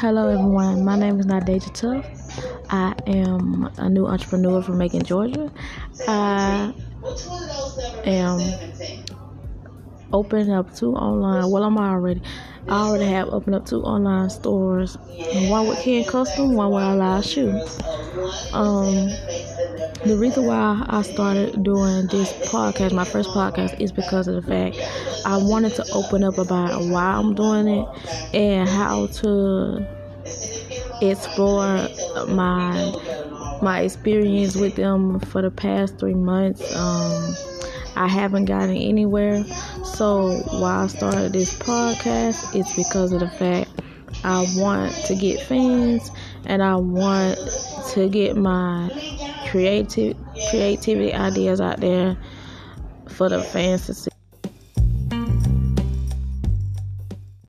Hello, everyone. My name is Nadeja Tuff. I am a new entrepreneur from Macon, Georgia. I am opening up two online. Well, I'm already. I already have opened up two online stores. One with Ken Custom, one with Allow Shoes. Um, the reason why I started doing this podcast, my first podcast, is because of the fact I wanted to open up about why I'm doing it and how to explore my my experience with them for the past three months. Um, I haven't gotten anywhere, so why I started this podcast is because of the fact I want to get fans and I want to get my creative creativity ideas out there for the fans to see.